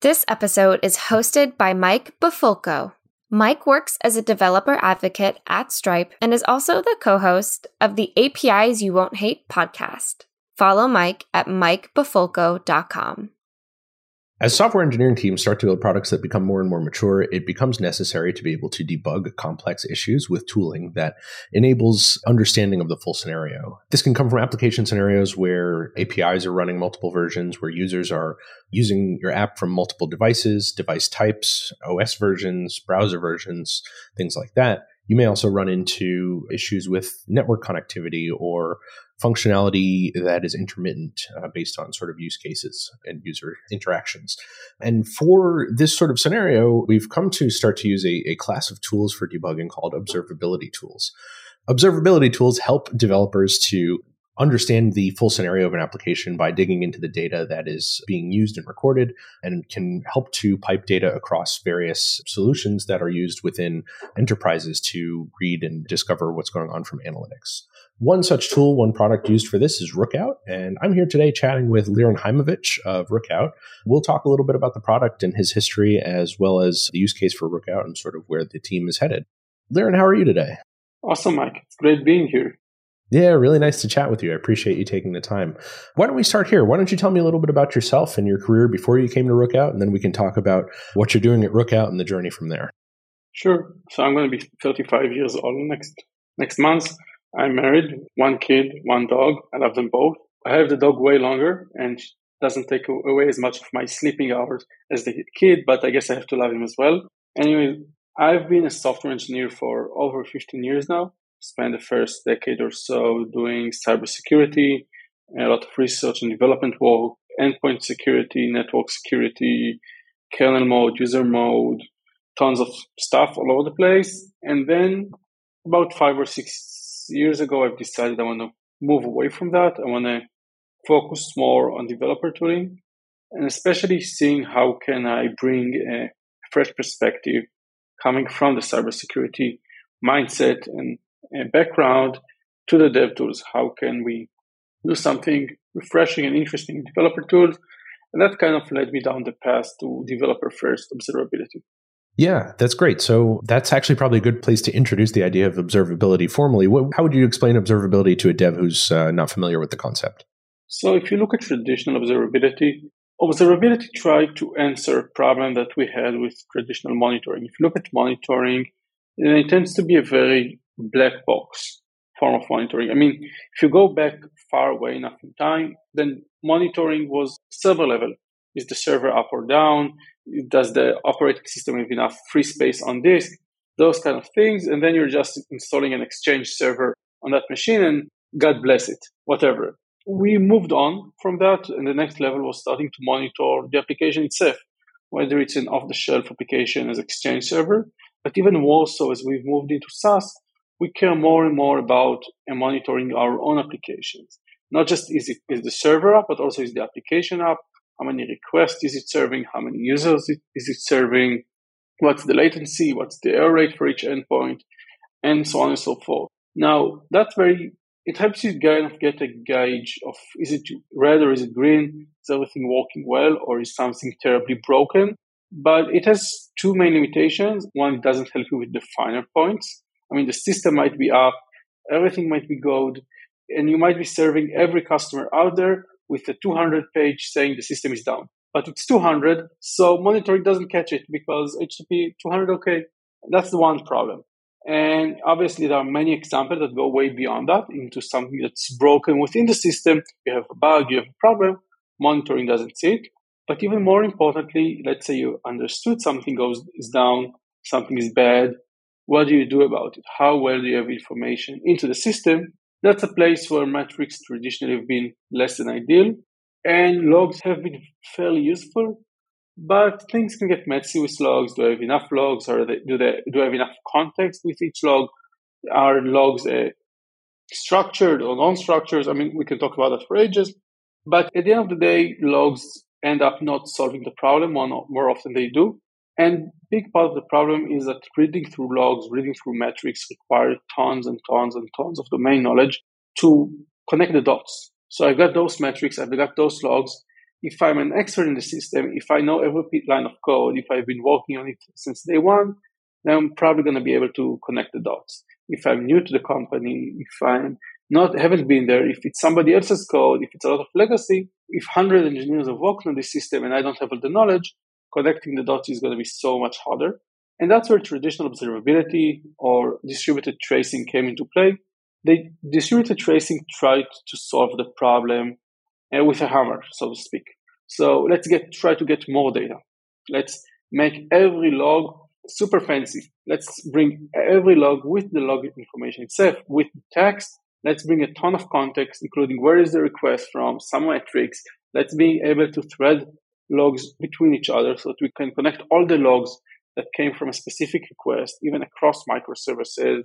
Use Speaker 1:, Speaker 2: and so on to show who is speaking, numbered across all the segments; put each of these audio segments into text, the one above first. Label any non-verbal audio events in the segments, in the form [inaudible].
Speaker 1: This episode is hosted by Mike Bifulco. Mike works as a developer advocate at Stripe and is also the co host of the APIs You Won't Hate podcast. Follow Mike at mikebifulco.com.
Speaker 2: As software engineering teams start to build products that become more and more mature, it becomes necessary to be able to debug complex issues with tooling that enables understanding of the full scenario. This can come from application scenarios where APIs are running multiple versions, where users are using your app from multiple devices, device types, OS versions, browser versions, things like that. You may also run into issues with network connectivity or functionality that is intermittent uh, based on sort of use cases and user interactions. And for this sort of scenario, we've come to start to use a, a class of tools for debugging called observability tools. Observability tools help developers to understand the full scenario of an application by digging into the data that is being used and recorded and can help to pipe data across various solutions that are used within enterprises to read and discover what's going on from analytics. One such tool, one product used for this is Rookout. And I'm here today chatting with Liran Haimovitch of Rookout. We'll talk a little bit about the product and his history, as well as the use case for Rookout and sort of where the team is headed. Liran, how are you today?
Speaker 3: Awesome, Mike. It's great being here.
Speaker 2: Yeah, really nice to chat with you. I appreciate you taking the time. Why don't we start here? Why don't you tell me a little bit about yourself and your career before you came to Rookout, and then we can talk about what you're doing at Rookout and the journey from there.
Speaker 3: Sure. So I'm going to be 35 years old next next month. I'm married, one kid, one dog. I love them both. I have the dog way longer and doesn't take away as much of my sleeping hours as the kid, but I guess I have to love him as well. Anyway, I've been a software engineer for over 15 years now. Spent the first decade or so doing cybersecurity, a lot of research and development work, endpoint security, network security, kernel mode, user mode, tons of stuff all over the place. And then about five or six years ago, I've decided I want to move away from that. I want to focus more on developer tooling and especially seeing how can I bring a fresh perspective coming from the cybersecurity mindset and background to the dev tools. How can we do something refreshing and interesting in developer tools? And that kind of led me down the path to developer first observability.
Speaker 2: Yeah, that's great. So that's actually probably a good place to introduce the idea of observability formally. What, how would you explain observability to a dev who's uh, not familiar with the concept?
Speaker 3: So if you look at traditional observability, observability tried to answer a problem that we had with traditional monitoring. If you look at monitoring, it tends to be a very black box form of monitoring. I mean, if you go back far away enough in time, then monitoring was server level. Is the server up or down? Does the operating system have enough free space on disk? Those kind of things. And then you're just installing an Exchange server on that machine and God bless it, whatever. We moved on from that, and the next level was starting to monitor the application itself, whether it's an off the shelf application as Exchange server, but even more so as we've moved into SaaS, we care more and more about monitoring our own applications. Not just is it is the server up, but also is the application up, how many requests is it serving? How many users is it serving? What's the latency? What's the error rate for each endpoint? And so on and so forth. Now, that's very, it helps you kind of get a gauge of is it red or is it green? Is everything working well or is something terribly broken? But it has two main limitations. One, it doesn't help you with the finer points. I mean, the system might be up, everything might be good, and you might be serving every customer out there, with a 200 page saying the system is down. But it's 200, so monitoring doesn't catch it because HTTP 200, okay, that's the one problem. And obviously, there are many examples that go way beyond that into something that's broken within the system. You have a bug, you have a problem, monitoring doesn't see it. But even more importantly, let's say you understood something goes is down, something is bad. What do you do about it? How well do you have information into the system that's a place where metrics traditionally have been less than ideal, and logs have been fairly useful. But things can get messy with logs. Do I have enough logs, or do they do I have enough context with each log? Are logs uh, structured or non-structured? I mean, we can talk about that for ages. But at the end of the day, logs end up not solving the problem. More often they do. And big part of the problem is that reading through logs, reading through metrics require tons and tons and tons of domain knowledge to connect the dots. So I've got those metrics, I've got those logs, if I'm an expert in the system, if I know every line of code, if I've been working on it since day one, then I'm probably going to be able to connect the dots. If I'm new to the company, if I'm not haven't been there, if it's somebody else's code, if it's a lot of legacy, if 100 engineers have worked on this system and I don't have all the knowledge, connecting the dots is going to be so much harder. And that's where traditional observability or distributed tracing came into play. The distributed tracing tried to solve the problem uh, with a hammer, so to speak. So let's get try to get more data. Let's make every log super fancy. Let's bring every log with the log information itself, with the text. Let's bring a ton of context, including where is the request from, some metrics. Let's be able to thread logs between each other so that we can connect all the logs that came from a specific request, even across microservices,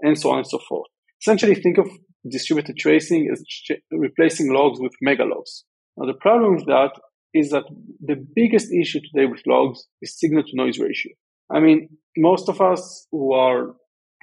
Speaker 3: and so on and so forth. Essentially, think of distributed tracing as replacing logs with megalogs. Now, the problem with that is that the biggest issue today with logs is signal to noise ratio. I mean, most of us who are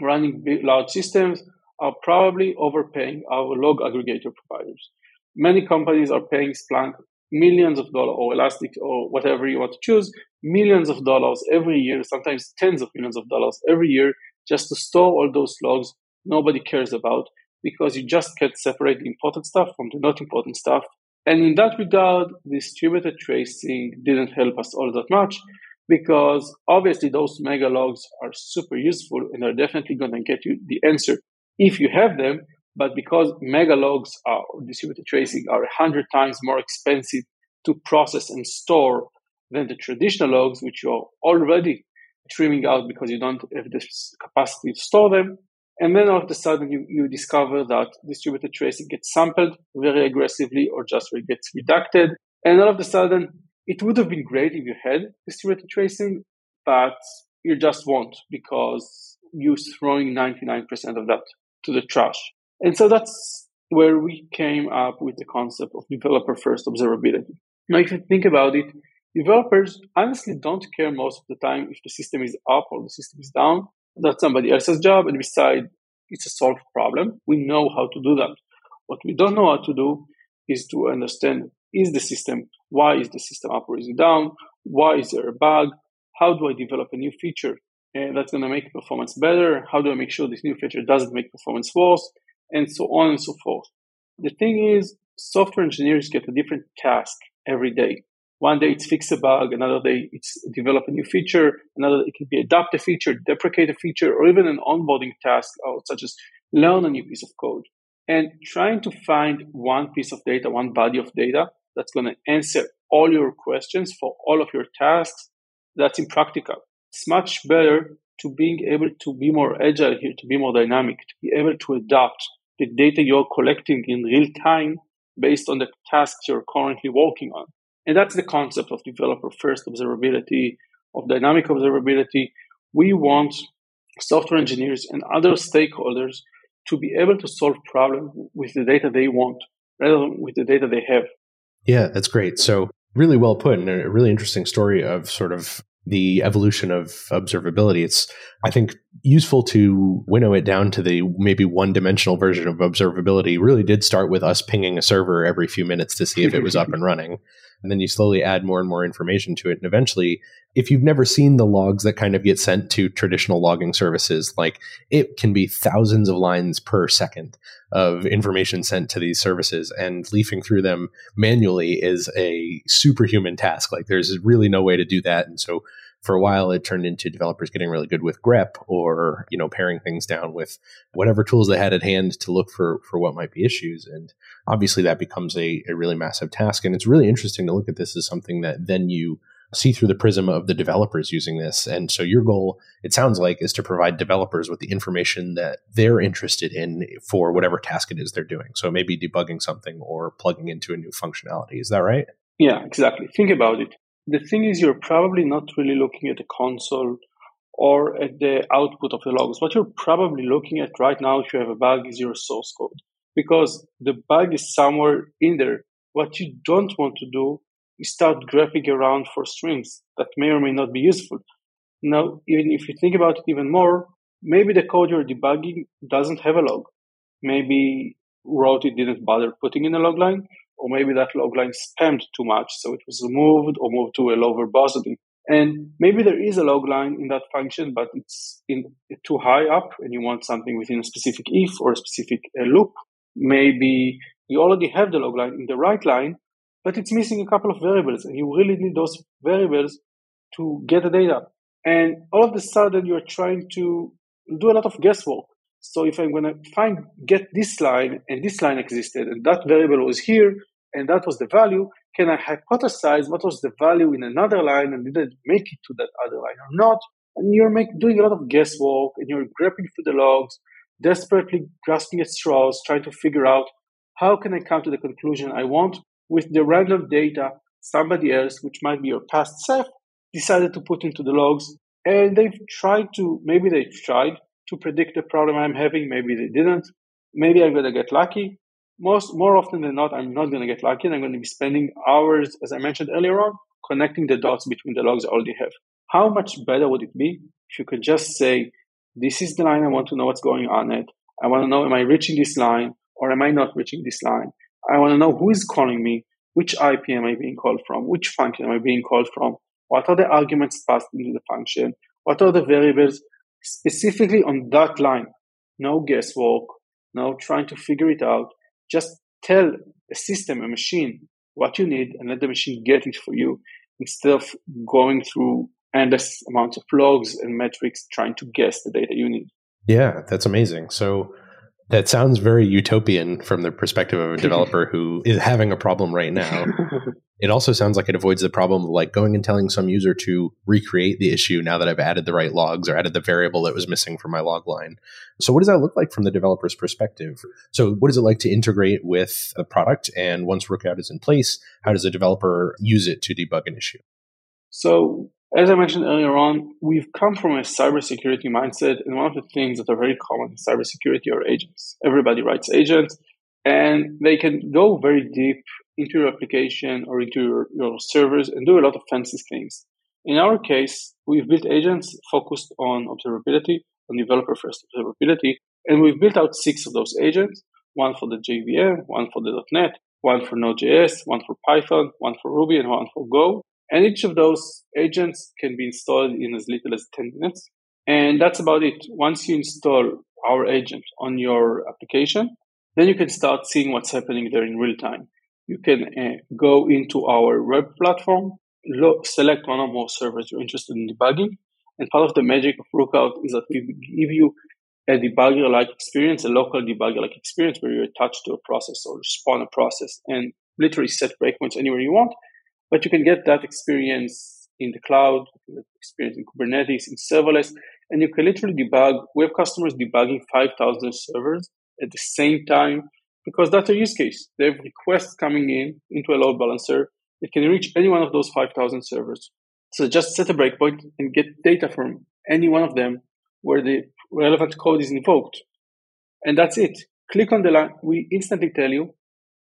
Speaker 3: running big, large systems are probably overpaying our log aggregator providers. Many companies are paying Splunk millions of dollars or Elastic or whatever you want to choose, millions of dollars every year, sometimes tens of millions of dollars every year just to store all those logs nobody cares about because you just can't separate the important stuff from the not important stuff. And in that regard, distributed tracing didn't help us all that much because obviously those mega logs are super useful and are definitely going to get you the answer if you have them. But because mega logs are distributed tracing are a hundred times more expensive to process and store than the traditional logs, which you're already trimming out because you don't have the capacity to store them, and then all of a sudden you, you discover that distributed tracing gets sampled very aggressively or just gets reducted. And all of a sudden it would have been great if you had distributed tracing, but you just won't because you're throwing 99% of that to the trash. And so that's where we came up with the concept of developer first observability. Now, if you think about it, developers honestly don't care most of the time if the system is up or the system is down. That's somebody else's job. And beside, it's a solved problem. We know how to do that. What we don't know how to do is to understand is the system, why is the system up or is it down? Why is there a bug? How do I develop a new feature eh, that's going to make performance better? How do I make sure this new feature doesn't make performance worse? And so on and so forth. The thing is, software engineers get a different task every day. One day it's fix a bug, another day it's develop a new feature, another it can be adapt a feature, deprecate a feature, or even an onboarding task, uh, such as learn a new piece of code. And trying to find one piece of data, one body of data that's going to answer all your questions for all of your tasks, that's impractical. It's much better to being able to be more agile here, to be more dynamic, to be able to adapt the data you're collecting in real time based on the tasks you're currently working on. And that's the concept of developer first observability, of dynamic observability. We want software engineers and other stakeholders to be able to solve problems with the data they want rather than with the data they have.
Speaker 2: Yeah, that's great. So, really well put and a really interesting story of sort of the evolution of observability. It's, I think, useful to winnow it down to the maybe one dimensional version of observability. Really did start with us pinging a server every few minutes to see if it was up and [laughs] running. And then you slowly add more and more information to it. And eventually, if you've never seen the logs that kind of get sent to traditional logging services, like it can be thousands of lines per second of information sent to these services, and leafing through them manually is a superhuman task. Like there's really no way to do that. And so for a while it turned into developers getting really good with grep or you know paring things down with whatever tools they had at hand to look for for what might be issues. And obviously that becomes a, a really massive task. And it's really interesting to look at this as something that then you see through the prism of the developers using this. And so your goal it sounds like is to provide developers with the information that they're interested in for whatever task it is they're doing. So maybe debugging something or plugging into a new functionality. Is that right?
Speaker 3: Yeah exactly. Think about it the thing is, you're probably not really looking at the console or at the output of the logs. What you're probably looking at right now, if you have a bug, is your source code because the bug is somewhere in there. What you don't want to do is start grepping around for strings that may or may not be useful. Now, even if you think about it even more, maybe the code you're debugging doesn't have a log. Maybe wrote it didn't bother putting in a log line, or maybe that log line spammed too much, so it was removed or moved to a low verbosity. And maybe there is a log line in that function, but it's in too high up, and you want something within a specific if or a specific uh, loop. Maybe you already have the log line in the right line, but it's missing a couple of variables, and you really need those variables to get the data. And all of a sudden, you're trying to do a lot of guesswork. So if I'm going to find get this line and this line existed, and that variable was here, and that was the value, can I hypothesize what was the value in another line and did it make it to that other line or not? And you're make, doing a lot of guesswork and you're grabbing through the logs, desperately grasping at straws, trying to figure out how can I come to the conclusion I want with the random data somebody else, which might be your past self, decided to put into the logs. And they've tried to, maybe they've tried to predict the problem I'm having, maybe they didn't. Maybe I'm going to get lucky most more often than not, I'm not going to get lucky, and I'm going to be spending hours, as I mentioned earlier on, connecting the dots between the logs I already have. How much better would it be if you could just say, "This is the line I want to know what's going on it. I want to know am I reaching this line or am I not reaching this line? I want to know who is calling me, which IP am I being called from, which function am I being called from, what are the arguments passed into the function, what are the variables specifically on that line. No guesswork, no trying to figure it out just tell a system, a machine, what you need and let the machine get it for you instead of going through endless amounts of logs and metrics trying to guess the data you need.
Speaker 2: Yeah, that's amazing. So that sounds very utopian from the perspective of a [laughs] developer who is having a problem right now. [laughs] it also sounds like it avoids the problem of like going and telling some user to recreate the issue now that I've added the right logs or added the variable that was missing from my log line. So what does that look like from the developer's perspective? So what is it like to integrate with a product? And once Rookout is in place, how does a developer use it to debug an issue?
Speaker 3: So as I mentioned earlier on, we've come from a cybersecurity mindset, and one of the things that are very common in cybersecurity are agents. Everybody writes agents, and they can go very deep into your application or into your, your servers and do a lot of fancy things. In our case, we've built agents focused on observability, on developer first observability, and we've built out six of those agents one for the JVM, one for the .NET, one for Node.js, one for Python, one for Ruby, and one for Go. And each of those agents can be installed in as little as 10 minutes. And that's about it. Once you install our agent on your application, then you can start seeing what's happening there in real time. You can uh, go into our web platform, look, select one or more servers you're interested in debugging. And part of the magic of Rookout is that we give you a debugger like experience, a local debugger like experience where you attach to a process or spawn a process and literally set breakpoints anywhere you want. But you can get that experience in the cloud, experience in Kubernetes, in serverless, and you can literally debug. We have customers debugging 5,000 servers at the same time because that's a use case. They have requests coming in into a load balancer. It can reach any one of those 5,000 servers. So just set a breakpoint and get data from any one of them where the relevant code is invoked. And that's it. Click on the line. We instantly tell you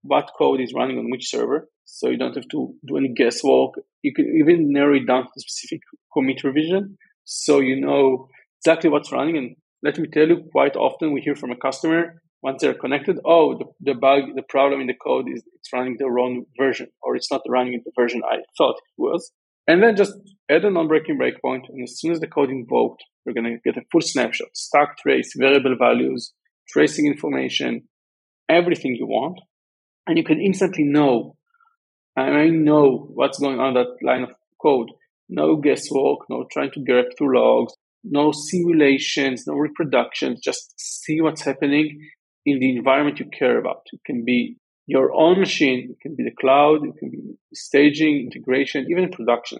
Speaker 3: what code is running on which server so you don't have to do any guesswork. You can even narrow it down to specific commit revision, so you know exactly what's running. And let me tell you, quite often we hear from a customer once they're connected, oh, the, the bug, the problem in the code is it's running the wrong version, or it's not running the version I thought it was. And then just add a non-breaking breakpoint, and as soon as the code invoked, you're going to get a full snapshot, stack trace, variable values, tracing information, everything you want, and you can instantly know and I know what's going on that line of code. No guesswork, no trying to grab through logs, no simulations, no reproductions. Just see what's happening in the environment you care about. It can be your own machine, it can be the cloud, it can be staging, integration, even production.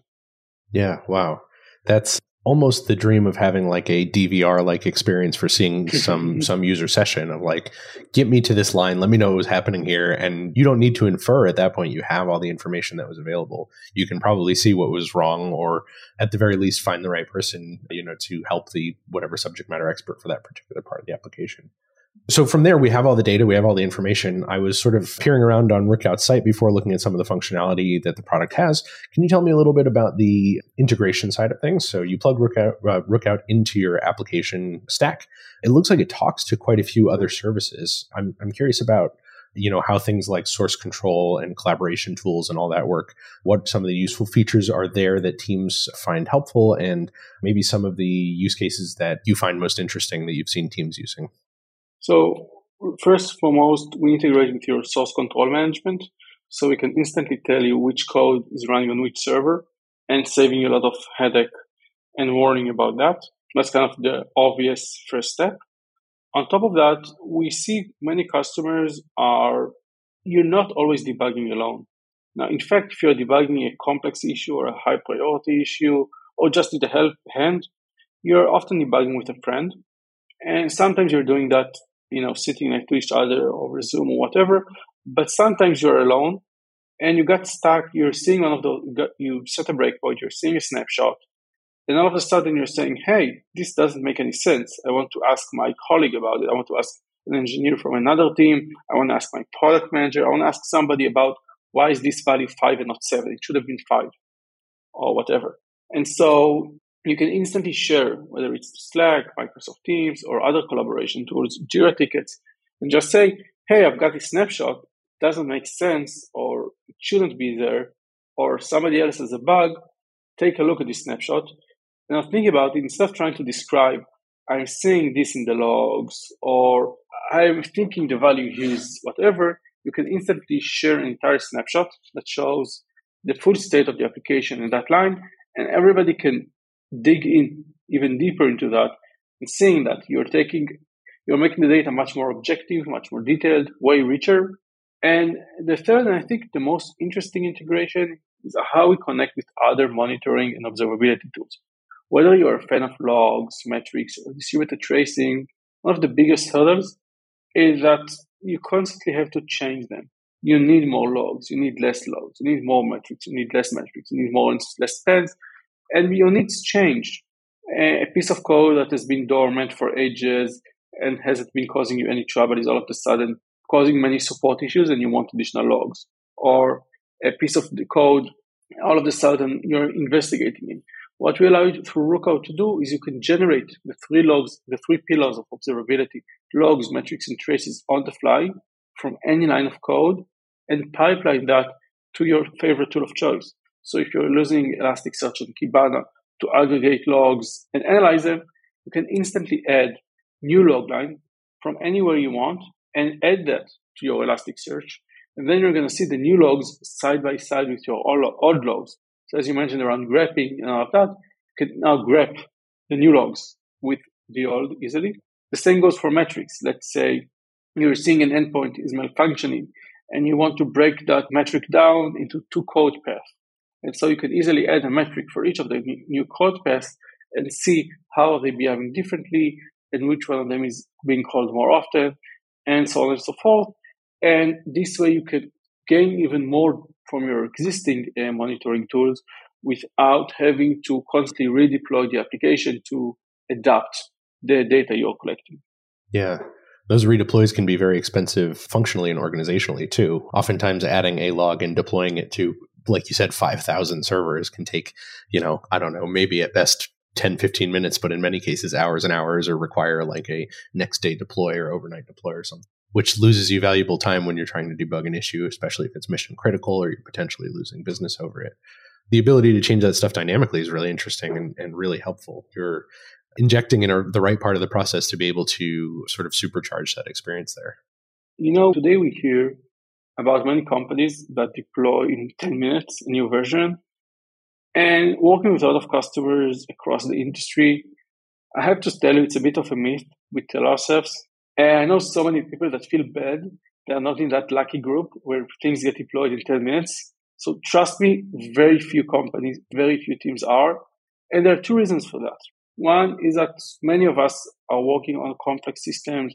Speaker 2: Yeah, wow. That's almost the dream of having like a DVR like experience for seeing [laughs] some some user session of like get me to this line let me know what was happening here and you don't need to infer at that point you have all the information that was available. You can probably see what was wrong or at the very least find the right person you know to help the whatever subject matter expert for that particular part of the application so from there, we have all the data, we have all the information. I was sort of peering around on Rookout's site before looking at some of the functionality that the product has. Can you tell me a little bit about the integration side of things? So you plug Rookout, uh, Rookout into your application stack. It looks like it talks to quite a few other services. I'm, I'm curious about you know how things like source control and collaboration tools and all that work what some of the useful features are there that teams find helpful and maybe some of the use cases that you find most interesting that you've seen teams using
Speaker 3: so first foremost we integrate with your source control management so we can instantly tell you which code is running on which server and saving you a lot of headache and warning about that that's kind of the obvious first step on top of that, we see many customers are, you're not always debugging alone. Now, in fact, if you're debugging a complex issue or a high priority issue or just need a help hand, you're often debugging with a friend. And sometimes you're doing that, you know, sitting next to each other over Zoom or whatever. But sometimes you're alone and you got stuck. You're seeing one of the, you set a breakpoint, you're seeing a snapshot, and all of a sudden you're saying, hey, this doesn't make any sense. I want to ask my colleague about it. I want to ask an engineer from another team. I want to ask my product manager. I want to ask somebody about why is this value five and not seven? It should have been five or whatever. And so you can instantly share, whether it's Slack, Microsoft Teams, or other collaboration tools, Jira tickets, and just say, hey, I've got this snapshot. Doesn't make sense, or it shouldn't be there, or somebody else has a bug. Take a look at this snapshot was thinking about it, instead of trying to describe, I'm seeing this in the logs, or I'm thinking the value here is whatever, you can instantly share an entire snapshot that shows the full state of the application in that line, and everybody can dig in even deeper into that and seeing that you're taking you're making the data much more objective, much more detailed, way richer. And the third, and I think the most interesting integration is how we connect with other monitoring and observability tools. Whether you're a fan of logs, metrics, or distributed tracing, one of the biggest hurdles is that you constantly have to change them. You need more logs, you need less logs, you need more metrics, you need less metrics, you need more and less spans, and your needs change. A piece of code that has been dormant for ages and hasn't been causing you any trouble is all of a sudden causing many support issues and you want additional logs. Or a piece of the code, all of a sudden you're investigating it. What we allow you through Rookout to do is you can generate the three logs, the three pillars of observability, logs, metrics, and traces on the fly from any line of code and pipeline that to your favorite tool of choice. So if you're using Elasticsearch and Kibana to aggregate logs and analyze them, you can instantly add new log line from anywhere you want and add that to your Elasticsearch. And then you're going to see the new logs side by side with your old logs. So as you mentioned around grepping and all of that, you can now grep the new logs with the old easily. The same goes for metrics. Let's say you're seeing an endpoint is malfunctioning and you want to break that metric down into two code paths. And so you can easily add a metric for each of the new code paths and see how are they behaving differently and which one of them is being called more often and so on and so forth. And this way you could gain even more from your existing uh, monitoring tools without having to constantly redeploy the application to adapt the data you're collecting.
Speaker 2: Yeah. Those redeploys can be very expensive functionally and organizationally too. Oftentimes adding a log and deploying it to like you said 5000 servers can take, you know, I don't know, maybe at best 10 15 minutes but in many cases hours and hours or require like a next day deploy or overnight deploy or something which loses you valuable time when you're trying to debug an issue, especially if it's mission critical or you're potentially losing business over it. The ability to change that stuff dynamically is really interesting and, and really helpful. You're injecting in a, the right part of the process to be able to sort of supercharge that experience there.
Speaker 3: You know, today we hear about many companies that deploy in 10 minutes a new version. And working with a lot of customers across the industry, I have to tell you, it's a bit of a myth. We tell ourselves and I know so many people that feel bad. They are not in that lucky group where things get deployed in 10 minutes. So trust me, very few companies, very few teams are. And there are two reasons for that. One is that many of us are working on complex systems,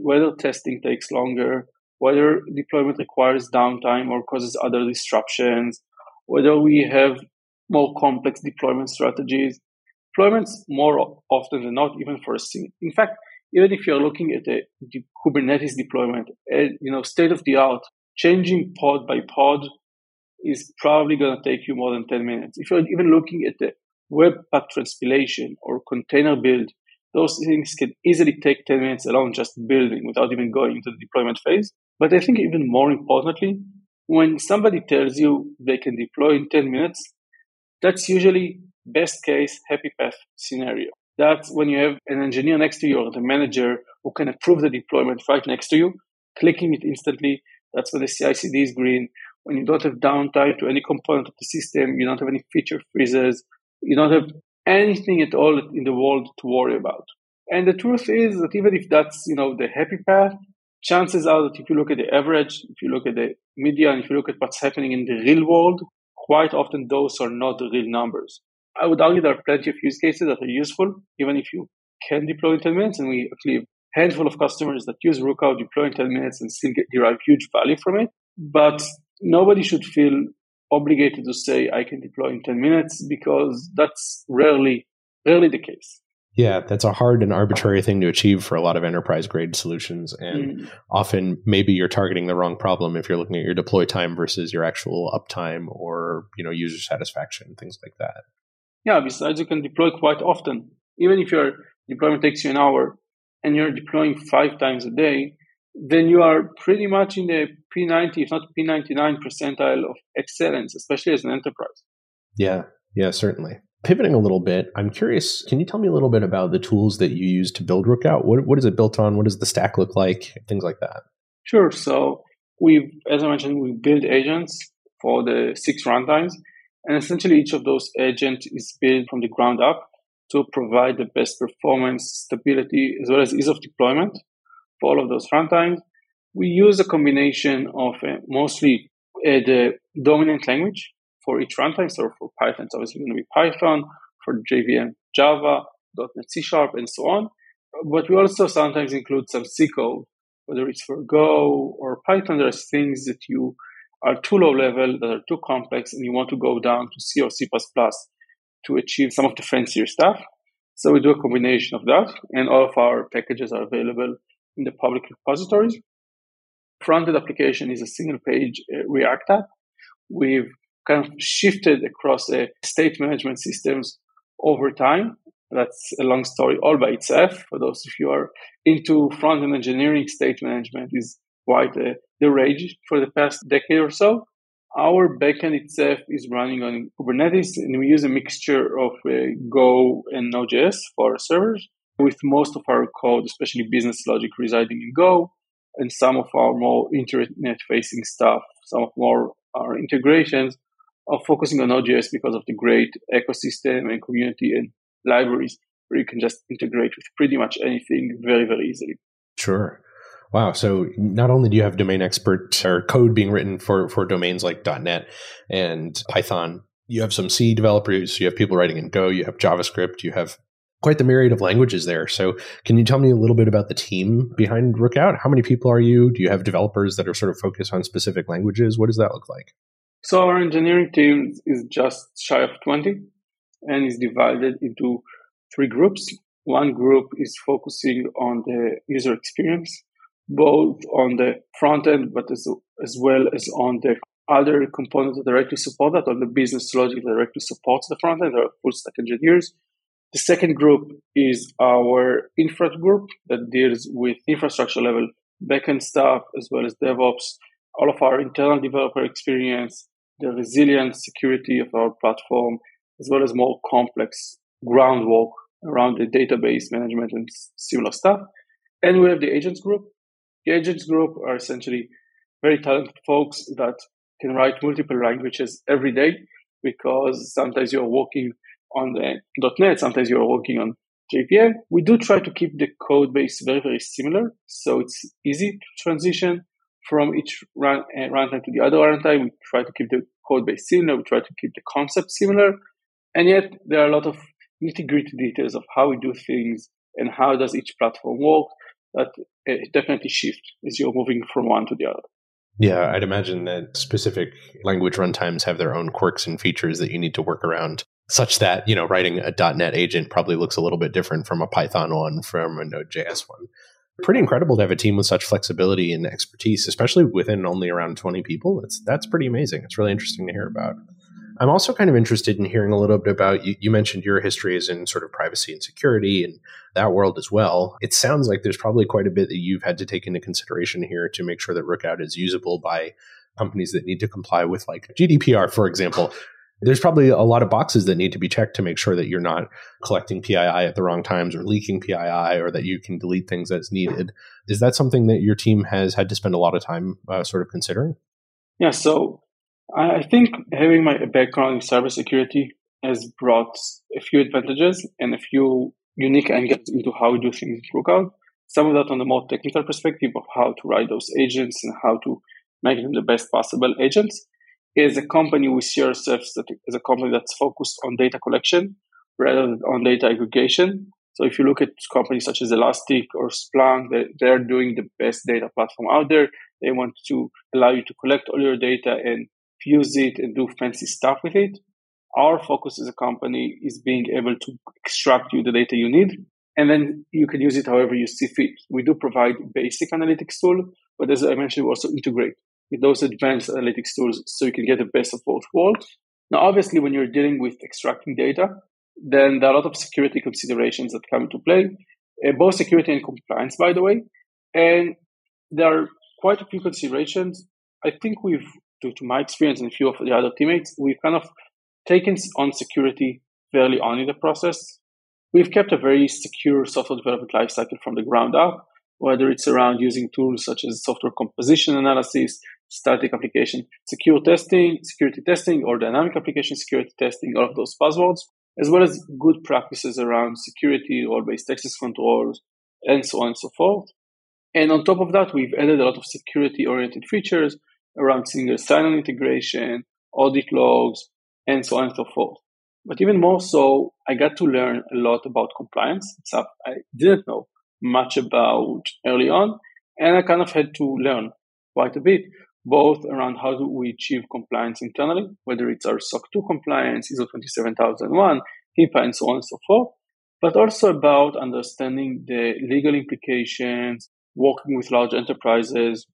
Speaker 3: whether testing takes longer, whether deployment requires downtime or causes other disruptions, whether we have more complex deployment strategies. Deployments more often than not, even for a single. In fact, even if you're looking at a Kubernetes deployment, you know, state of the art, changing pod by pod is probably going to take you more than 10 minutes. If you're even looking at the Webpack transpilation or container build, those things can easily take 10 minutes alone just building without even going into the deployment phase. But I think even more importantly, when somebody tells you they can deploy in 10 minutes, that's usually best case happy path scenario. That's when you have an engineer next to you or the manager who can approve the deployment right next to you, clicking it instantly. That's when the CI/CD is green. When you don't have downtime to any component of the system, you don't have any feature freezes, you don't have anything at all in the world to worry about. And the truth is that even if that's you know the happy path, chances are that if you look at the average, if you look at the median, if you look at what's happening in the real world, quite often those are not the real numbers. I would argue there are plenty of use cases that are useful, even if you can deploy in 10 minutes. And we actually have a handful of customers that use Rookout, deploy in 10 minutes, and still get, derive huge value from it. But nobody should feel obligated to say, I can deploy in 10 minutes, because that's rarely, rarely the case.
Speaker 2: Yeah, that's a hard and arbitrary thing to achieve for a lot of enterprise grade solutions. And mm. often maybe you're targeting the wrong problem if you're looking at your deploy time versus your actual uptime or, you know, user satisfaction, things like that.
Speaker 3: Yeah, besides you can deploy quite often. Even if your deployment takes you an hour and you're deploying five times a day, then you are pretty much in the P90, if not P99 percentile of excellence, especially as an enterprise.
Speaker 2: Yeah, yeah, certainly. Pivoting a little bit, I'm curious, can you tell me a little bit about the tools that you use to build Rookout? What, what is it built on? What does the stack look like? Things like that.
Speaker 3: Sure. So we've, as I mentioned, we build agents for the six runtimes. And essentially, each of those agents is built from the ground up to provide the best performance, stability, as well as ease of deployment for all of those runtimes. We use a combination of uh, mostly uh, the dominant language for each runtime. So for Python, it's obviously going to be Python, for JVM, Java, .NET C Sharp, and so on. But we also sometimes include some C code, whether it's for Go or Python. There's things that you are too low level, that are too complex, and you want to go down to C or C++ to achieve some of the fancier stuff. So we do a combination of that, and all of our packages are available in the public repositories. Fronted application is a single page uh, React app. We've kind of shifted across uh, state management systems over time. That's a long story all by itself. For those of you who are into front end engineering, state management is quite uh, the rage for the past decade or so. Our backend itself is running on Kubernetes, and we use a mixture of uh, Go and Node.js for our servers, with most of our code, especially business logic, residing in Go, and some of our more internet-facing stuff, some of more our integrations are focusing on Node.js because of the great ecosystem and community and libraries where you can just integrate with pretty much anything very, very easily.
Speaker 2: Sure. Wow. So not only do you have domain expert or code being written for, for domains like .NET and Python, you have some C developers, you have people writing in Go, you have JavaScript, you have quite the myriad of languages there. So can you tell me a little bit about the team behind Rookout? How many people are you? Do you have developers that are sort of focused on specific languages? What does that look like?
Speaker 3: So our engineering team is just shy of 20 and is divided into three groups. One group is focusing on the user experience both on the front end, but as, as well as on the other components that directly support that, on the business logic that directly supports the front end, are full stack engineers. The second group is our infra group that deals with infrastructure level backend stuff as well as DevOps, all of our internal developer experience, the resilience, security of our platform, as well as more complex groundwork around the database management and similar stuff. And we have the agents group, the agents group are essentially very talented folks that can write multiple languages every day because sometimes you're working on the .NET, sometimes you're working on JVM. We do try to keep the code base very, very similar, so it's easy to transition from each run, uh, runtime to the other runtime. We try to keep the code base similar. We try to keep the concept similar, and yet there are a lot of nitty gritty details of how we do things and how does each platform work that it definitely shift as you're moving from one to the other.
Speaker 2: Yeah, I'd imagine that specific language runtimes have their own quirks and features that you need to work around, such that, you know, writing a .NET agent probably looks a little bit different from a Python one, from a Node.js one. Pretty incredible to have a team with such flexibility and expertise, especially within only around 20 people. That's that's pretty amazing. It's really interesting to hear about. I'm also kind of interested in hearing a little bit about you, you mentioned your history is in sort of privacy and security and that world as well. It sounds like there's probably quite a bit that you've had to take into consideration here to make sure that Rookout is usable by companies that need to comply with like GDPR, for example. There's probably a lot of boxes that need to be checked to make sure that you're not collecting PII at the wrong times or leaking PII or that you can delete things as needed. Is that something that your team has had to spend a lot of time uh, sort of considering?
Speaker 3: Yeah, so I think having my background in cybersecurity has brought a few advantages and a few unique angles into how we do things in Rookout. Some of that on the more technical perspective of how to write those agents and how to make them the best possible agents. As a company, we see ourselves as a company that's focused on data collection rather than on data aggregation. So if you look at companies such as Elastic or Splunk, they're doing the best data platform out there. They want to allow you to collect all your data and fuse it and do fancy stuff with it. Our focus as a company is being able to extract you the data you need, and then you can use it however you see fit. We do provide basic analytics tool, but as I mentioned, we also integrate with those advanced analytics tools so you can get the best of both worlds. Now, obviously, when you're dealing with extracting data, then there are a lot of security considerations that come into play, uh, both security and compliance, by the way. And there are quite a few considerations. I think we've, to, to my experience and a few of the other teammates, we've kind of taken on security fairly on in the process. We've kept a very secure software development lifecycle from the ground up, whether it's around using tools such as software composition analysis, static application secure testing, security testing, or dynamic application security testing, all of those buzzwords, as well as good practices around security, role-based access controls, and so on and so forth. And on top of that, we've added a lot of security-oriented features around single sign-on integration, audit logs, and so on and so forth. But even more so, I got to learn a lot about compliance, stuff I didn't know much about early on, and I kind of had to learn quite a bit both around how do we achieve compliance internally, whether it's our SOC 2 compliance, ISO 27001, HIPAA, and so on and so forth, but also about understanding the legal implications, working with large enterprises,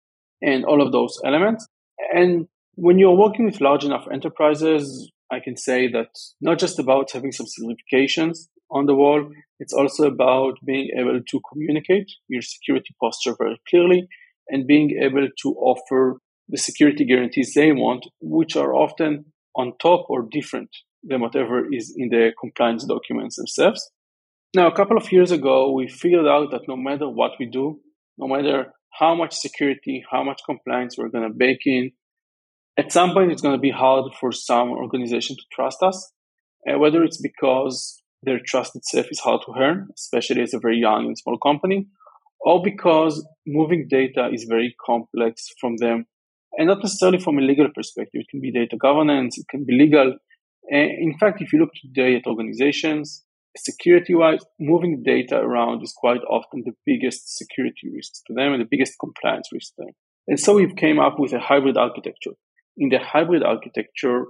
Speaker 3: and all of those elements. And when you're working with large enough enterprises, I can say that not just about having some certifications on the wall, it's also about being able to communicate your security posture very clearly and being able to offer the security guarantees they want, which are often on top or different than whatever is in the compliance documents themselves. Now, a couple of years ago, we figured out that no matter what we do, no matter how much security, how much compliance we're going to bake in, at some point it's going to be hard for some organization to trust us, uh, whether it's because their trust itself is hard to earn, especially as a very young and small company, or because moving data is very complex from them and not necessarily from a legal perspective. It can be data governance, it can be legal. in fact, if you look today at organizations, security wise, moving data around is quite often the biggest security risk to them and the biggest compliance risk to them. And so we've came up with a hybrid architecture. In the hybrid architecture,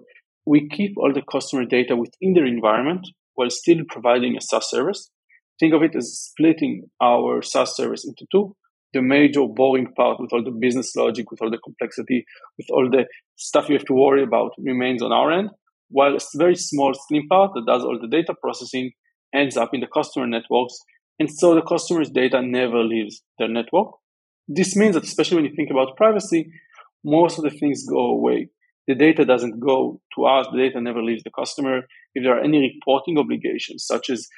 Speaker 3: we keep all the customer data within their environment while still providing a SaaS service. Think of it as splitting our SaaS service into two the major boring part with all the business logic, with all the complexity, with all the stuff you have to worry about remains on our end, while a very small, slim part that does all the data processing ends up in the customer networks. And so the customer's data never leaves their network. This means that, especially when you think about privacy, most of the things go away. The data doesn't go to us, the data never leaves the customer. If there are any reporting obligations, such as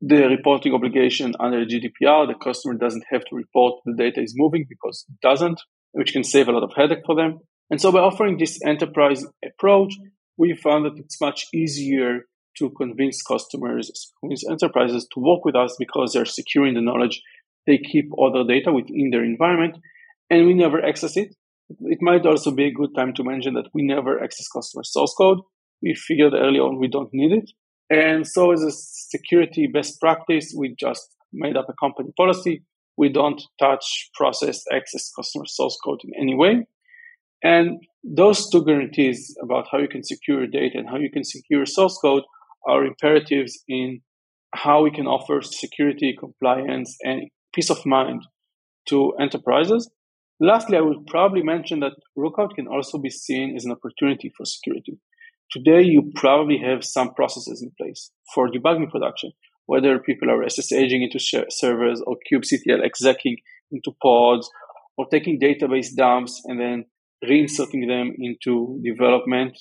Speaker 3: the reporting obligation under GDPR, the customer doesn't have to report the data is moving because it doesn't, which can save a lot of headache for them. And so by offering this enterprise approach, we found that it's much easier to convince customers, convince enterprises to work with us because they're securing the knowledge. They keep all their data within their environment and we never access it. It might also be a good time to mention that we never access customer source code. We figured early on we don't need it. And so, as a security best practice, we just made up a company policy. We don't touch, process, access customer source code in any way. And those two guarantees about how you can secure data and how you can secure source code are imperatives in how we can offer security, compliance, and peace of mind to enterprises. Lastly, I would probably mention that Rookout can also be seen as an opportunity for security. Today, you probably have some processes in place for debugging production, whether people are SSHing into servers or kubectl execing into pods or taking database dumps and then reinserting them into development.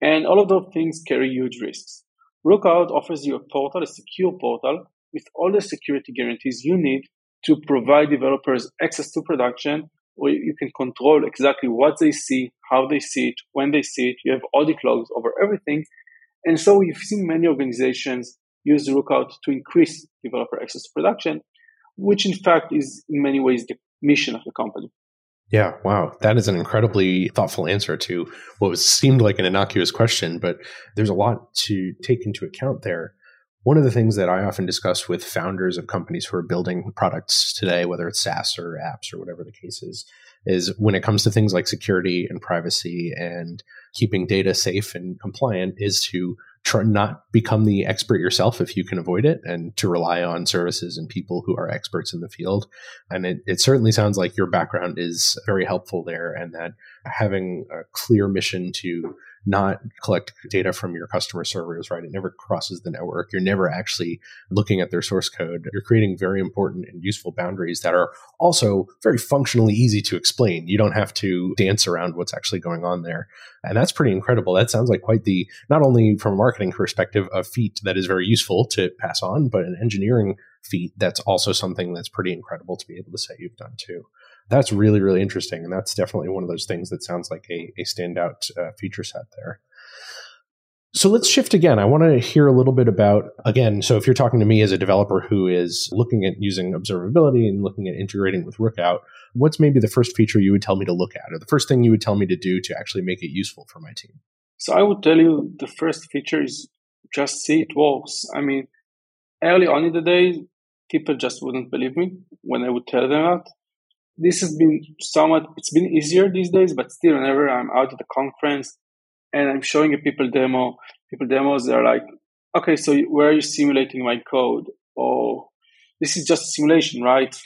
Speaker 3: And all of those things carry huge risks. Rookout offers you a portal, a secure portal with all the security guarantees you need to provide developers access to production where you can control exactly what they see, how they see it, when they see it. You have audit logs over everything. And so you've seen many organizations use Rookout to increase developer access to production, which in fact is in many ways the mission of the company.
Speaker 2: Yeah, wow. That is an incredibly thoughtful answer to what was seemed like an innocuous question, but there's a lot to take into account there. One of the things that I often discuss with founders of companies who are building products today, whether it's SaaS or apps or whatever the case is, is when it comes to things like security and privacy and keeping data safe and compliant, is to try not become the expert yourself if you can avoid it and to rely on services and people who are experts in the field. And it, it certainly sounds like your background is very helpful there and that having a clear mission to not collect data from your customer servers, right? It never crosses the network. You're never actually looking at their source code. You're creating very important and useful boundaries that are also very functionally easy to explain. You don't have to dance around what's actually going on there. And that's pretty incredible. That sounds like quite the, not only from a marketing perspective, a feat that is very useful to pass on, but an engineering feat that's also something that's pretty incredible to be able to say you've done too that's really really interesting and that's definitely one of those things that sounds like a, a standout uh, feature set there. So let's shift again. I want to hear a little bit about again so if you're talking to me as a developer who is looking at using observability and looking at integrating with rookout what's maybe the first feature you would tell me to look at or the first thing you would tell me to do to actually make it useful for my team?
Speaker 3: So i would tell you the first feature is just see it works. I mean early on in the day people just wouldn't believe me when i would tell them that this has been somewhat it's been easier these days but still whenever i'm out at a conference and i'm showing a people demo people demos they're like okay so where are you simulating my code? Or this is just simulation right?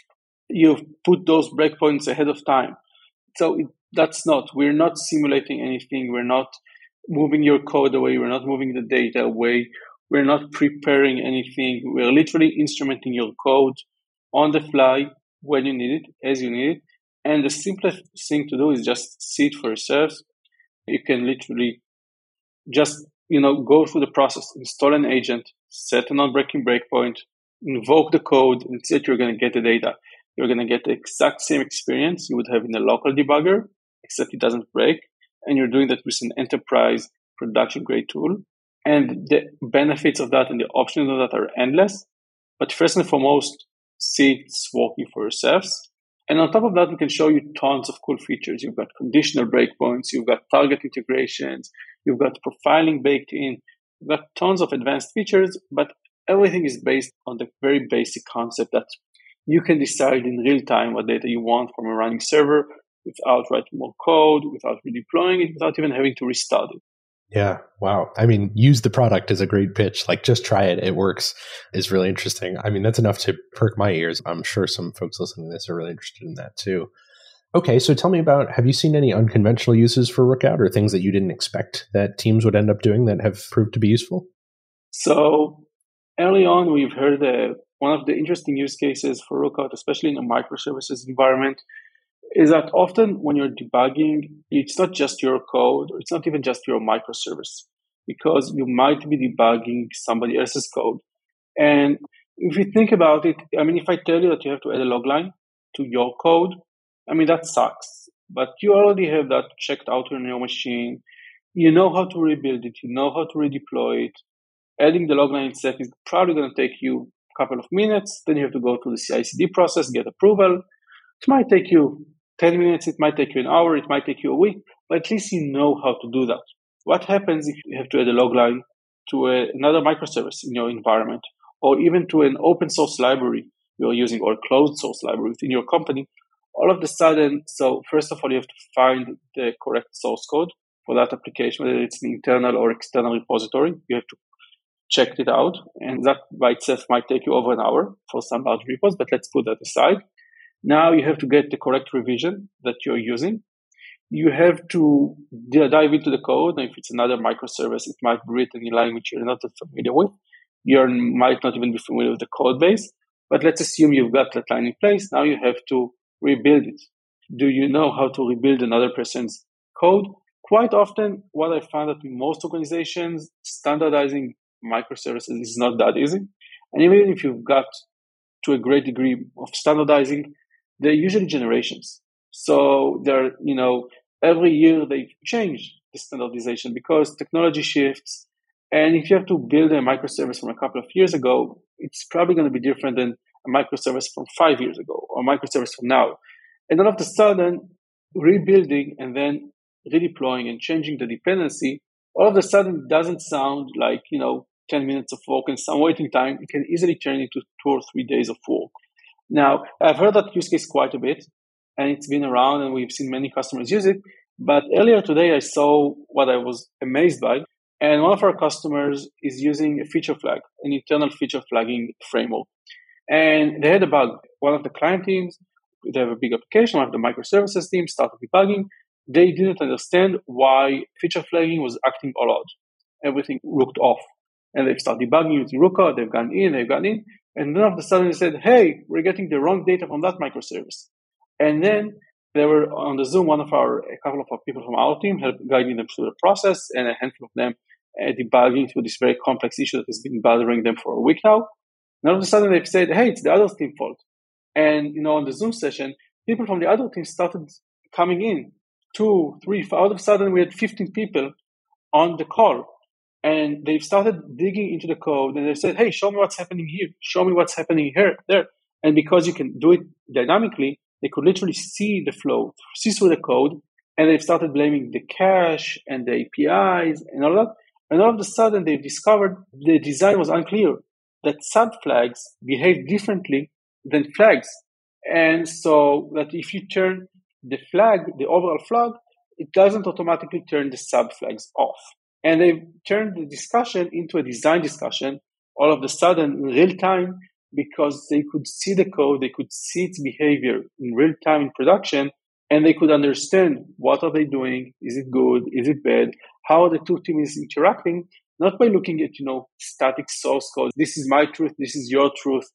Speaker 3: You've put those breakpoints ahead of time. So it, that's not we're not simulating anything we're not moving your code away we're not moving the data away we're not preparing anything we're literally instrumenting your code on the fly when you need it, as you need it. And the simplest thing to do is just see it for yourself. You can literally just, you know, go through the process, install an agent, set a non-breaking breakpoint, invoke the code, and see that you're going to get the data. You're going to get the exact same experience you would have in a local debugger, except it doesn't break. And you're doing that with an enterprise production grade tool. And the benefits of that and the options of that are endless. But first and foremost, see it's working for yourselves. And on top of that, we can show you tons of cool features. You've got conditional breakpoints, you've got target integrations, you've got profiling baked in, you've got tons of advanced features, but everything is based on the very basic concept that you can decide in real time what data you want from a running server without writing more code, without redeploying it, without even having to restart it.
Speaker 2: Yeah. Wow. I mean, use the product is a great pitch. Like, just try it. It works is really interesting. I mean, that's enough to perk my ears. I'm sure some folks listening to this are really interested in that too. Okay. So tell me about have you seen any unconventional uses for Rookout or things that you didn't expect that teams would end up doing that have proved to be useful?
Speaker 3: So, early on, we've heard that one of the interesting use cases for Rookout, especially in a microservices environment, is that often when you're debugging, it's not just your code, or it's not even just your microservice, because you might be debugging somebody else's code. And if you think about it, I mean, if I tell you that you have to add a log line to your code, I mean, that sucks. But you already have that checked out on your machine. You know how to rebuild it. You know how to redeploy it. Adding the log line itself is probably going to take you a couple of minutes. Then you have to go through the CI/CD process, get approval. It might take you 10 minutes, it might take you an hour, it might take you a week, but at least you know how to do that. What happens if you have to add a log line to a, another microservice in your environment, or even to an open source library you're using, or closed source library within your company? All of a sudden, so first of all, you have to find the correct source code for that application, whether it's an internal or external repository. You have to check it out, and that by itself might take you over an hour for some large repos, but let's put that aside. Now you have to get the correct revision that you're using. you have to dive into the code. And if it's another microservice, it might be written in a language you're not familiar with. You might not even be familiar with the code base. But let's assume you've got that line in place. Now you have to rebuild it. Do you know how to rebuild another person's code? Quite often, what I found that in most organizations, standardizing microservices is not that easy. And even if you've got to a great degree of standardizing, they're usually generations. So they're, you know, every year they change the standardization because technology shifts. And if you have to build a microservice from a couple of years ago, it's probably going to be different than a microservice from five years ago or a microservice from now. And all of a sudden, rebuilding and then redeploying and changing the dependency, all of a sudden doesn't sound like, you know, 10 minutes of work and some waiting time. It can easily turn into two or three days of work. Now, I've heard that use case quite a bit and it's been around and we've seen many customers use it. But earlier today, I saw what I was amazed by. And one of our customers is using a feature flag, an internal feature flagging framework. And they had a bug. One of the client teams, they have a big application, one of the microservices team started debugging. They didn't understand why feature flagging was acting all out. Everything looked off. And they've started debugging using Rookout, they've gone in, they've gone in, and then all of a sudden they said, hey, we're getting the wrong data from that microservice. And then they were on the Zoom, one of our, a couple of our people from our team helped guiding them through the process, and a handful of them uh, debugging through this very complex issue that has been bothering them for a week now. And all of a sudden they've said, hey, it's the other team fault. And, you know, on the Zoom session, people from the other team started coming in, two, three, four. All of a sudden we had 15 people on the call. And they've started digging into the code and they said, hey, show me what's happening here. Show me what's happening here, there. And because you can do it dynamically, they could literally see the flow, see through the code, and they've started blaming the cache and the APIs and all that. And all of a sudden, they've discovered the design was unclear, that sub flags behave differently than flags. And so that if you turn the flag, the overall flag, it doesn't automatically turn the sub flags off. And they've turned the discussion into a design discussion all of a sudden in real time because they could see the code, they could see its behavior in real time in production, and they could understand what are they doing, is it good, is it bad, how are the two teams interacting, not by looking at you know static source code. This is my truth, this is your truth.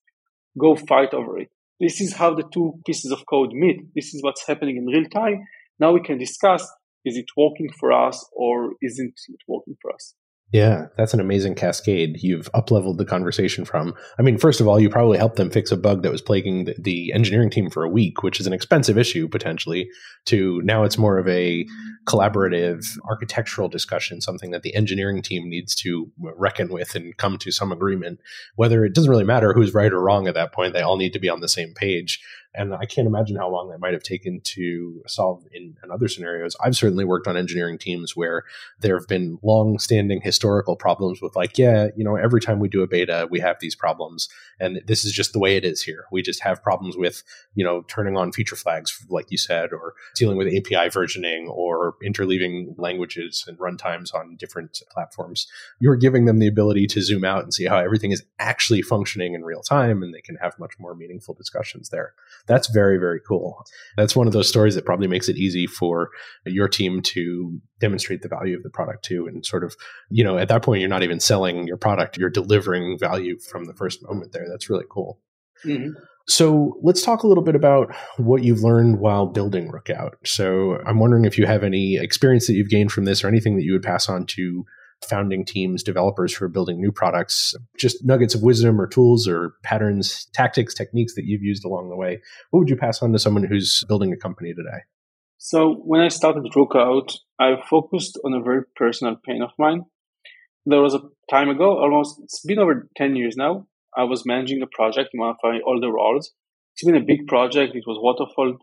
Speaker 3: Go fight over it. This is how the two pieces of code meet. This is what's happening in real time. Now we can discuss is it working for us or isn't it working for us?
Speaker 2: Yeah, that's an amazing cascade you've upleveled the conversation from. I mean, first of all, you probably helped them fix a bug that was plaguing the, the, engineering team for a week, which is an expensive issue potentially, to now it's more of a collaborative architectural discussion, something that the engineering team needs to reckon with and come to some agreement. Whether it doesn't really matter who's right or wrong at that point, they all need to be on the same page. And I can't imagine how long that might have taken to solve in, in other scenarios. I've certainly worked on engineering teams where there have been long standing historical problems with, like, yeah, you know, every time we do a beta, we have these problems. And this is just the way it is here. We just have problems with, you know, turning on feature flags, like you said, or dealing with API versioning or interleaving languages and runtimes on different platforms. You're giving them the ability to zoom out and see how everything is actually functioning in real time, and they can have much more meaningful discussions there that's very very cool that's one of those stories that probably makes it easy for your team to demonstrate the value of the product too and sort of you know at that point you're not even selling your product you're delivering value from the first moment there that's really cool mm-hmm. So let's talk a little bit about what you've learned while building Rookout. So I'm wondering if you have any experience that you've gained from this or anything that you would pass on to founding teams, developers who are building new products, just nuggets of wisdom or tools or patterns, tactics, techniques that you've used along the way. What would you pass on to someone who's building a company today?
Speaker 3: So when I started Rookout, I focused on a very personal pain of mine. There was a time ago, almost it's been over 10 years now. I was managing a project in one of my older roles. It's been a big project. It was waterfall.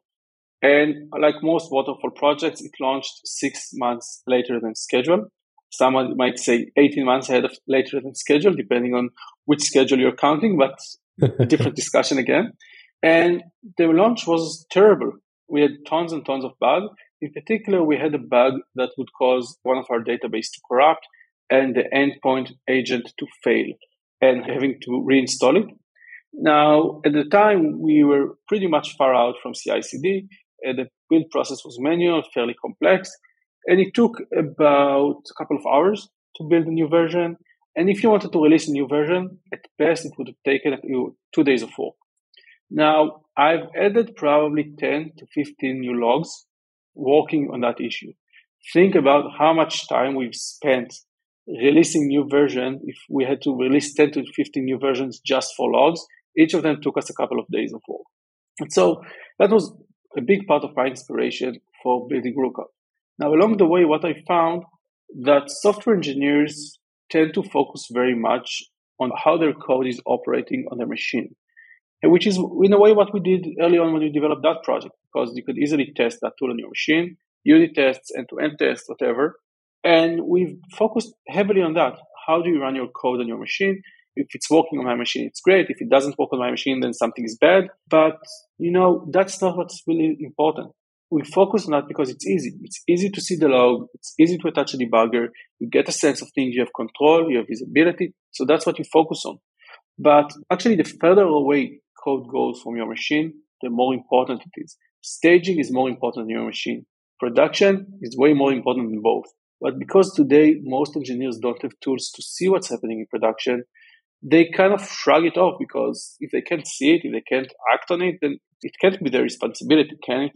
Speaker 3: And like most waterfall projects, it launched six months later than scheduled. Someone might say 18 months ahead of later than schedule, depending on which schedule you're counting, but a [laughs] different discussion again. And the launch was terrible. We had tons and tons of bugs. In particular, we had a bug that would cause one of our database to corrupt and the endpoint agent to fail and having to reinstall it. Now, at the time, we were pretty much far out from CI/CD, the build process was manual, fairly complex, and it took about a couple of hours to build a new version. And if you wanted to release a new version, at best it would have taken you two days of work. Now, I've added probably 10 to 15 new logs working on that issue. Think about how much time we've spent releasing new version. If we had to release 10 to 15 new versions just for logs, each of them took us a couple of days of work. And so that was a big part of my inspiration for building Rookout. Now, along the way, what I found that software engineers tend to focus very much on how their code is operating on their machine, which is in a way what we did early on when we developed that project, because you could easily test that tool on your machine, unit tests, end-to-end tests, whatever. And we've focused heavily on that. How do you run your code on your machine? If it's working on my machine, it's great. If it doesn't work on my machine, then something is bad. But, you know, that's not what's really important we focus on that because it's easy. It's easy to see the log. It's easy to attach a debugger. You get a sense of things. You have control. You have visibility. So that's what you focus on. But actually, the further away code goes from your machine, the more important it is. Staging is more important than your machine. Production is way more important than both. But because today most engineers don't have tools to see what's happening in production, they kind of shrug it off because if they can't see it, if they can't act on it, then it can't be their responsibility, can it?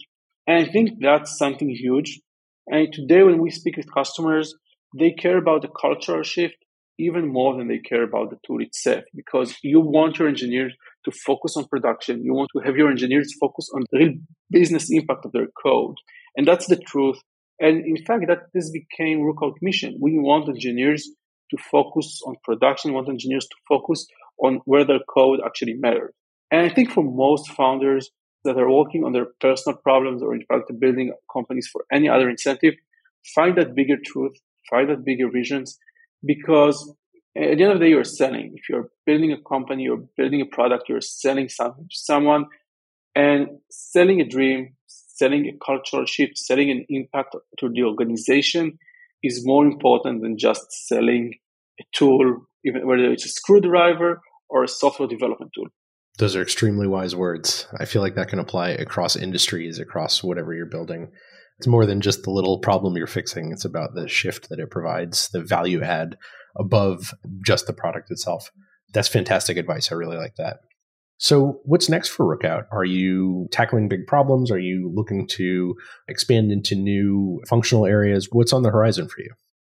Speaker 3: And I think that's something huge. And today, when we speak with customers, they care about the cultural shift even more than they care about the tool itself because you want your engineers to focus on production. You want to have your engineers focus on the real business impact of their code. And that's the truth. And in fact, that this became Rookout mission. We want engineers to focus on production. We want engineers to focus on where their code actually matters. And I think for most founders, that are working on their personal problems or in fact building companies for any other incentive, find that bigger truth, find that bigger visions, because at the end of the day, you're selling. If you're building a company or building a product, you're selling something to someone and selling a dream, selling a cultural shift, selling an impact to the organization is more important than just selling a tool, even whether it's a screwdriver or a software development tool.
Speaker 2: Those are extremely wise words. I feel like that can apply across industries, across whatever you're building. It's more than just the little problem you're fixing. It's about the shift that it provides, the value add above just the product itself. That's fantastic advice. I really like that. So, what's next for Rookout? Are you tackling big problems? Are you looking to expand into new functional areas? What's on the horizon for you?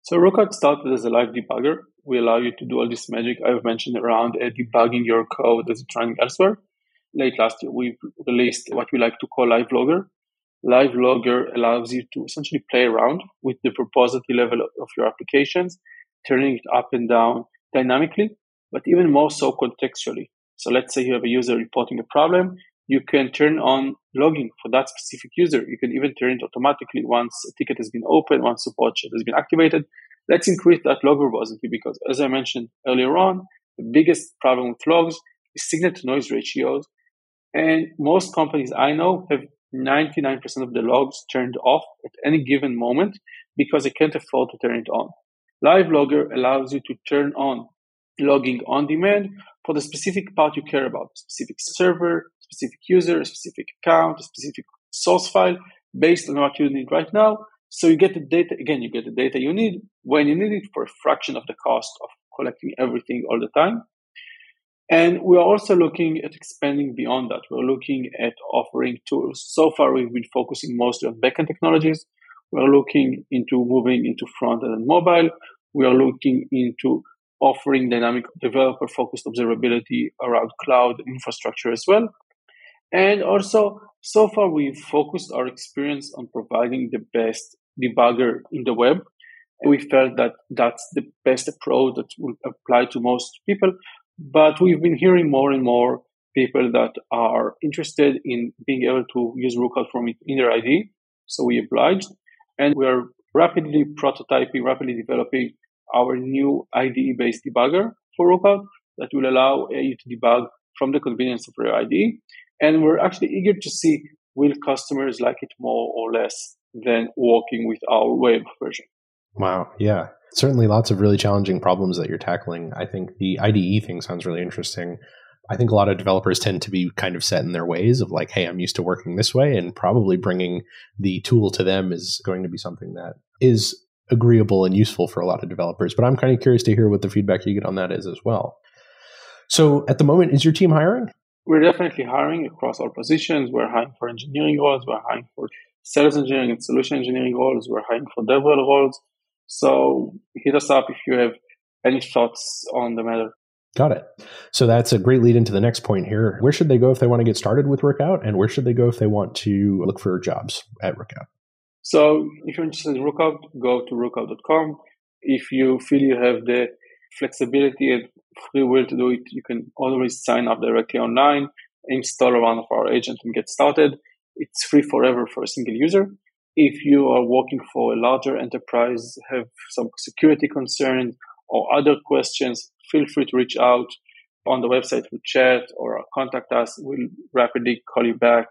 Speaker 3: So, Rookout started as a live debugger we allow you to do all this magic I've mentioned around uh, debugging your code as it's running elsewhere. Late last year, we released what we like to call Live Logger. Live Logger allows you to essentially play around with the verbosity level of your applications, turning it up and down dynamically, but even more so contextually. So let's say you have a user reporting a problem, you can turn on logging for that specific user. You can even turn it automatically once a ticket has been opened, once support chat has been activated. Let's increase that log verbosity because, as I mentioned earlier on, the biggest problem with logs is signal to noise ratios. And most companies I know have 99% of the logs turned off at any given moment because they can't afford to turn it on. Live Logger allows you to turn on logging on demand for the specific part you care about, specific server, specific user, specific account, specific source file based on what you need right now so you get the data, again, you get the data you need when you need it for a fraction of the cost of collecting everything all the time. And we are also looking at expanding beyond that. We're looking at offering tools. So far, we've been focusing mostly on backend technologies. We're looking into moving into front end and mobile. We are looking into offering dynamic developer focused observability around cloud infrastructure as well. And also, so far, we've focused our experience on providing the best debugger in the web. We felt that that's the best approach that will apply to most people. But we've been hearing more and more people that are interested in being able to use Rookout from in their IDE. So we obliged. And we are rapidly prototyping, rapidly developing our new IDE based debugger for Rookout that will allow you to debug from the convenience of your IDE. And we're actually eager to see will customers like it more or less than working with our web version.
Speaker 2: Wow. Yeah. Certainly lots of really challenging problems that you're tackling. I think the IDE thing sounds really interesting. I think a lot of developers tend to be kind of set in their ways of like, hey, I'm used to working this way, and probably bringing the tool to them is going to be something that is agreeable and useful for a lot of developers. But I'm kind of curious to hear what the feedback you get on that is as well. So at the moment, is your team hiring?
Speaker 3: We're definitely hiring across all positions. We're hiring for engineering roles. We're hiring for sales engineering and solution engineering roles. We're hiring for dev roles. So hit us up if you have any thoughts on the matter.
Speaker 2: Got it. So that's a great lead into the next point here. Where should they go if they want to get started with Rookout, and where should they go if they want to look for jobs at Rookout?
Speaker 3: So if you're interested in Rookout, go to rookout.com. If you feel you have the flexibility and free will to do it, you can always sign up directly online, install one of our agents, and get started. It's free forever for a single user. If you are working for a larger enterprise, have some security concerns or other questions, feel free to reach out on the website with chat or contact us. We'll rapidly call you back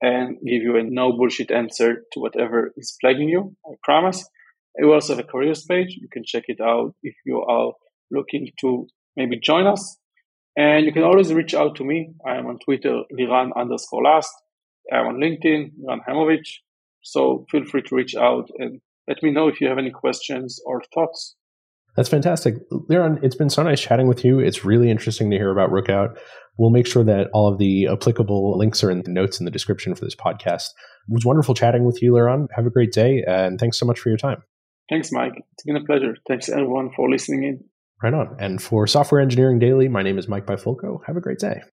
Speaker 3: and give you a no bullshit answer to whatever is plaguing you. I promise. We also have a careers page. You can check it out if you are looking to maybe join us. And you can always reach out to me. I am on Twitter, Liran underscore last. I'm on LinkedIn, Liran Haimovitch. So feel free to reach out and let me know if you have any questions or thoughts.
Speaker 2: That's fantastic. Liran, it's been so nice chatting with you. It's really interesting to hear about Rookout. We'll make sure that all of the applicable links are in the notes in the description for this podcast. It was wonderful chatting with you, Liran. Have a great day, and thanks so much for your time.
Speaker 3: Thanks, Mike. It's been a pleasure. Thanks, everyone, for listening in.
Speaker 2: Right on. And for Software Engineering Daily, my name is Mike Bifulco. Have a great day.